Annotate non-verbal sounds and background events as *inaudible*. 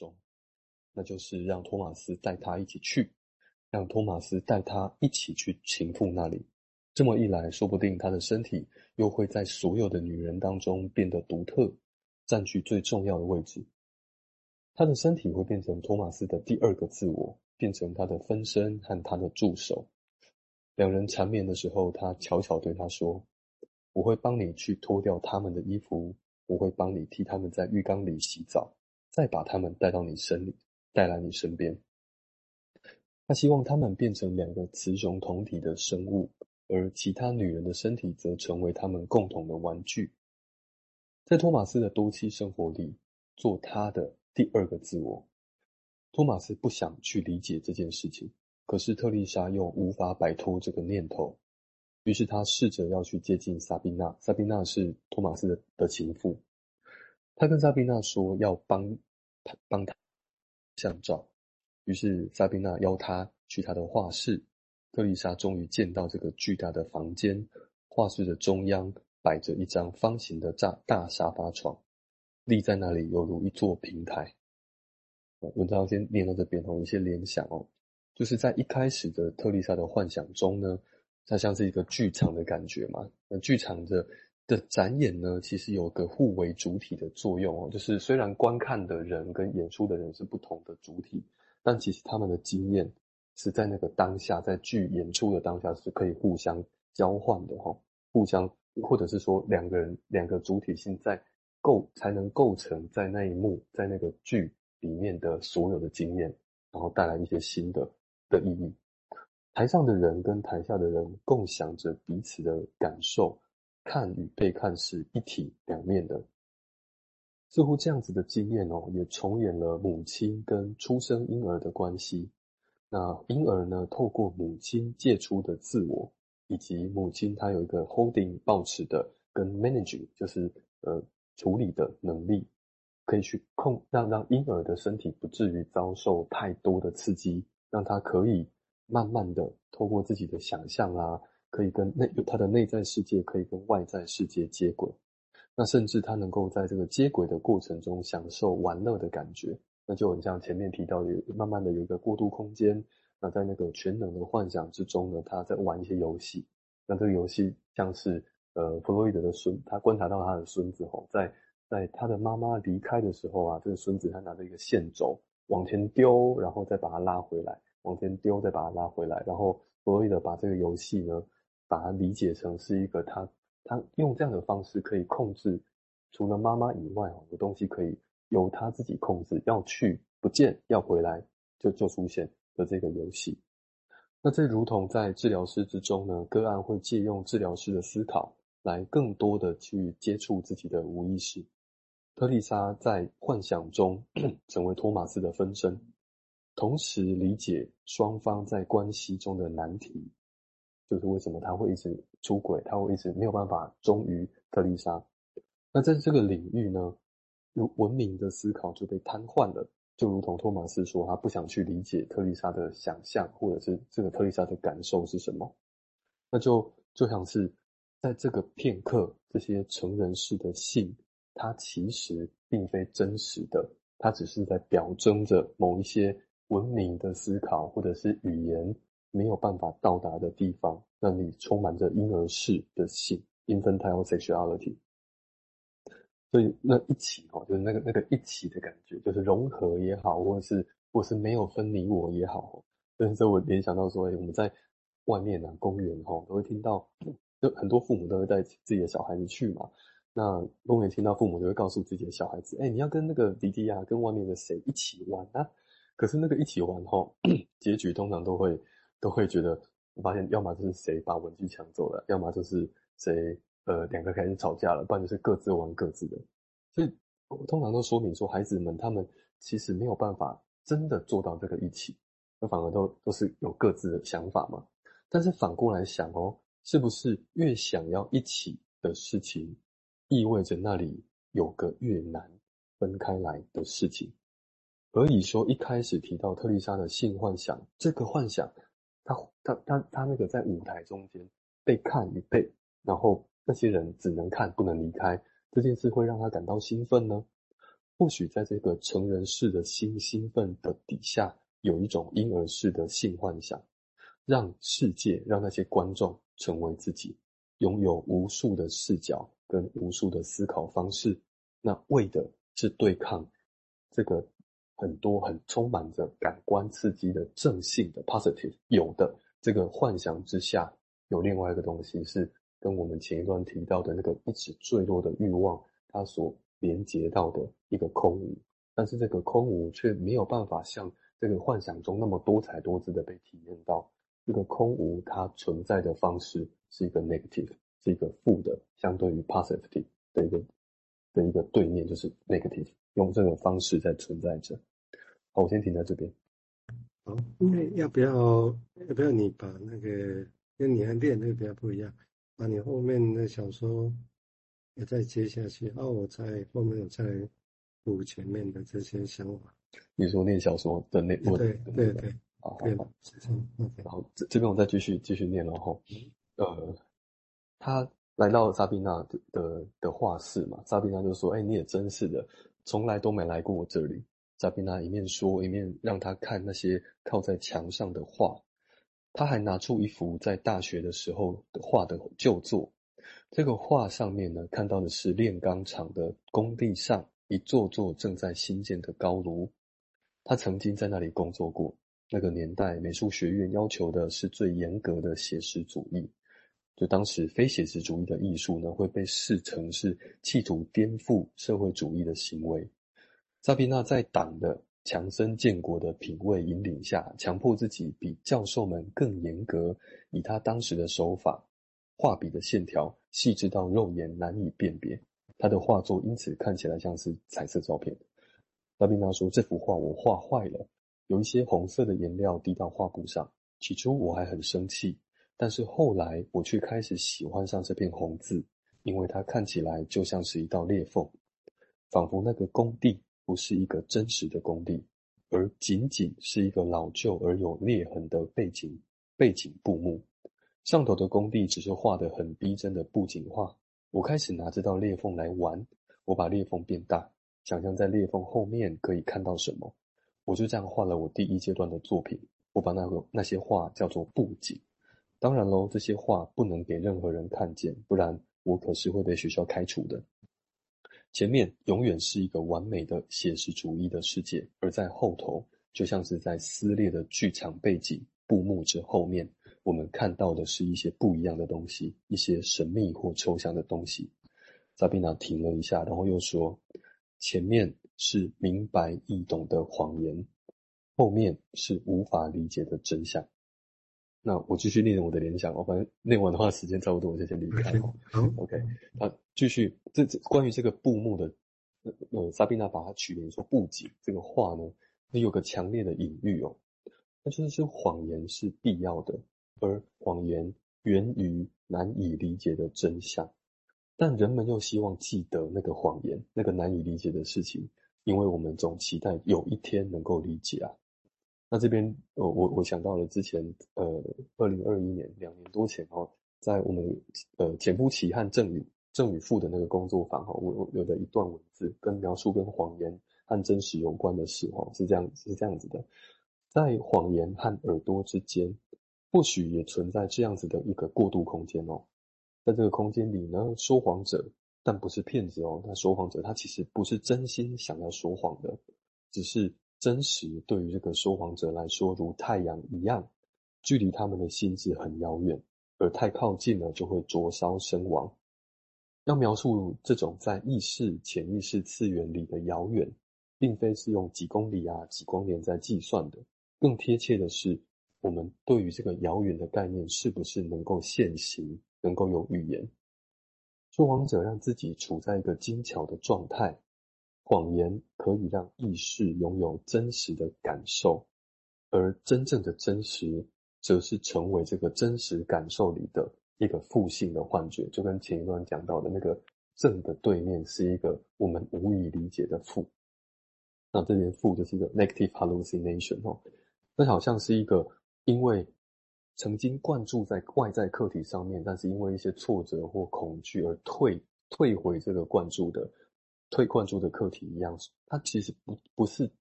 中，那就是让托马斯带他一起去，让托马斯带他一起去情妇那里。这么一来，说不定他的身体又会在所有的女人当中变得独特，占据最重要的位置。他的身体会变成托马斯的第二个自我，变成他的分身和他的助手。两人缠绵的时候，他悄悄对他说：“我会帮你去脱掉他们的衣服，我会帮你替他们在浴缸里洗澡，再把他们带到你身里，带来你身边。”他希望他们变成两个雌雄同体的生物。而其他女人的身体则成为他们共同的玩具。在托马斯的多妻生活里，做他的第二个自我。托马斯不想去理解这件事情，可是特丽莎又无法摆脱这个念头。于是他试着要去接近萨宾娜。萨宾娜是托马斯的情妇。他跟萨宾娜说要帮帮他相照。于是萨宾娜邀他去他的画室。特丽莎终于见到这个巨大的房间，画室的中央摆着一张方形的大大沙发床，立在那里犹如一座平台。文章先念到这边，有一些联想哦，就是在一开始的特丽莎的幻想中呢，它像是一个剧场的感觉嘛。那剧场的的展演呢，其实有个互为主体的作用哦，就是虽然观看的人跟演出的人是不同的主体，但其实他们的经验。是在那个当下，在剧演出的当下是可以互相交换的哈，互相或者是说两个人两个主体性在构才能构成在那一幕在那个剧里面的所有的经验，然后带来一些新的的意义。台上的人跟台下的人共享着彼此的感受，看与被看是一体两面的。似乎这样子的经验哦，也重演了母亲跟出生婴儿的关系。那婴儿呢，透过母亲借出的自我，以及母亲她有一个 holding 抱持的跟 managing，就是呃处理的能力，可以去控让让婴儿的身体不至于遭受太多的刺激，让他可以慢慢的透过自己的想象啊，可以跟内他的内在世界可以跟外在世界接轨，那甚至他能够在这个接轨的过程中享受玩乐的感觉。那就很像前面提到的，慢慢的有一个过渡空间。那在那个全能的幻想之中呢，他在玩一些游戏。那这个游戏像是呃，弗洛伊德的孙，他观察到他的孙子吼，在在他的妈妈离开的时候啊，这个孙子他拿着一个线轴往前丢，然后再把它拉回来，往前丢再把它拉回来。然后弗洛伊德把这个游戏呢，把它理解成是一个他他用这样的方式可以控制除了妈妈以外哦的东西可以。由他自己控制，要去不见，要回来就就出现的这个游戏。那这如同在治疗师之中呢，个案会借用治疗师的思考，来更多的去接触自己的无意识。特丽莎在幻想中 *clears throat* 成为托马斯的分身，同时理解双方在关系中的难题，就是为什么他会一直出轨，他会一直没有办法忠于特丽莎。那在这个领域呢，如文明的思考就被瘫痪了，就如同托马斯说，他不想去理解特丽莎的想象，或者是这个特丽莎的感受是什么。那就就像是在这个片刻，这些成人式的性，它其实并非真实的，它只是在表征着某一些文明的思考，或者是语言没有办法到达的地方，那你充满着婴儿式的性 （infantile sexuality）。所以那一起哦，就是那个那个一起的感觉，就是融合也好，或者是或是没有分你我也好。但是我联想到说，我们在外面啊，公园哈，都会听到，就很多父母都会带自己的小孩子去嘛。那公园听到父母就会告诉自己的小孩子，哎，你要跟那个弟弟啊，跟外面的谁一起玩啊？可是那个一起玩哈，*clears throat* 结局通常都会都会觉得，我发现要么就是谁把玩具抢走了，要么就是谁。呃，两个开始吵架了，不然就是各自玩各自的。所以我通常都说明说，孩子们他们其实没有办法真的做到这个一起，那反而都都是有各自的想法嘛。但是反过来想哦，是不是越想要一起的事情，意味着那里有个越难分开来的事情？而以说一开始提到特丽莎的性幻想，这个幻想，他他他他那个在舞台中间被看与被，然后。那些人只能看不能离开，这件事会让他感到兴奋呢？或许在这个成人式的新兴奋的底下，有一种婴儿式的性幻想，让世界，让那些观众成为自己，拥有无数的视角跟无数的思考方式，那为的是对抗这个很多很充满着感官刺激的正性的 positive 有的这个幻想之下，有另外一个东西是跟我们前一段提到的那个一直坠落的欲望，它所连接到的一个空无，但是这个空无却没有办法像这个幻想中那么多彩多姿的被体验到。这个空无它存在的方式是一个 negative，是一个负的，相对于 positive 的一个的一个对面就是 negative，用这种方式在存在着。好，我先停在这边。好，那要不要要不要你把那个跟你还练那个比较不一样，把你后面的小说也再接下去，然后我在后面再补前面的这些想法。你说念小说的那部对对对。好，好，好，然后这这边我再继续继续念然后。呃，他来到萨宾娜的的的画室嘛，萨宾娜就说：“哎，你也真是的，从来都没来过我这里。”萨比娜一面说，一面让他看那些靠在墙上的画。他还拿出一幅在大学的时候画的旧作。这个画上面呢，看到的是炼钢厂的工地上一座座正在兴建的高炉。他曾经在那里工作过。那个年代，美术学院要求的是最严格的写实主义。就当时非写实主义的艺术呢，会被视成是企图颠覆社会主义的行为。萨比娜在党的强身建国的品味引领下，强迫自己比教授们更严格，以他当时的手法，画笔的线条细致到肉眼难以辨别。他的画作因此看起来像是彩色照片。萨比娜说：“这幅画我画坏了。”有一些红色的颜料滴到画布上，起初我还很生气，但是后来我却开始喜欢上这片红字，因为它看起来就像是一道裂缝，仿佛那个工地不是一个真实的工地，而仅仅是一个老旧而有裂痕的背景背景布幕。上头的工地只是画得很逼真的布景画。我开始拿这道裂缝来玩，我把裂缝变大，想象在裂缝后面可以看到什么。我就这样画了我第一阶段的作品，我把那个那些画叫做布景。当然喽，这些画不能给任何人看见，不然我可是会被学校开除的。前面永远是一个完美的写实主义的世界，而在后头，就像是在撕裂的剧场背景布幕之后面，我们看到的是一些不一样的东西，一些神秘或抽象的东西。萨宾娜停了一下，然后又说：“前面。”是明白易懂的谎言，后面是无法理解的真相。那我继续念我的联想哦，反正念完的话时间差不多，我就先离开哦。，OK，那继续这这关于这个布幕的，呃，萨宾娜把它取名说布景这个话呢，你有个强烈的隐喻哦，那就是说谎言是必要的，而谎言源于难以理解的真相，但人们又希望记得那个谎言，那个难以理解的事情。因为我们总期待有一天能够理解啊，那这边呃，我我想到了之前呃，二零二一年两年多前哦，在我们呃简夫奇和郑宇郑宇富的那个工作坊哈，我我有的一段文字跟描述跟谎言和真实有关的事哈，是这样是这样子的，在谎言和耳朵之间，或许也存在这样子的一个过渡空间哦，在这个空间里呢，说谎者。但不是骗子哦，那说谎者他其实不是真心想要说谎的，只是真实对于这个说谎者来说如太阳一样，距离他们的心智很遥远，而太靠近了就会灼烧身亡。要描述这种在意识、潜意识次元里的遥远，并非是用几公里啊、几光年在计算的，更贴切的是，我们对于这个遥远的概念是不是能够现行，能够有语言。说谎者让自己处在一个精巧的状态，谎言可以让意识拥有真实的感受，而真正的真实，则是成为这个真实感受里的一个负性的幻觉。就跟前一段讲到的那个正的对面是一个我们无以理解的负，那这边负就是一个 negative hallucination 哦，那好像是一个因为。曾经灌注在外在客体上面，但是因为一些挫折或恐惧而退退回这个灌注的退灌注的课题一样，它其实不不是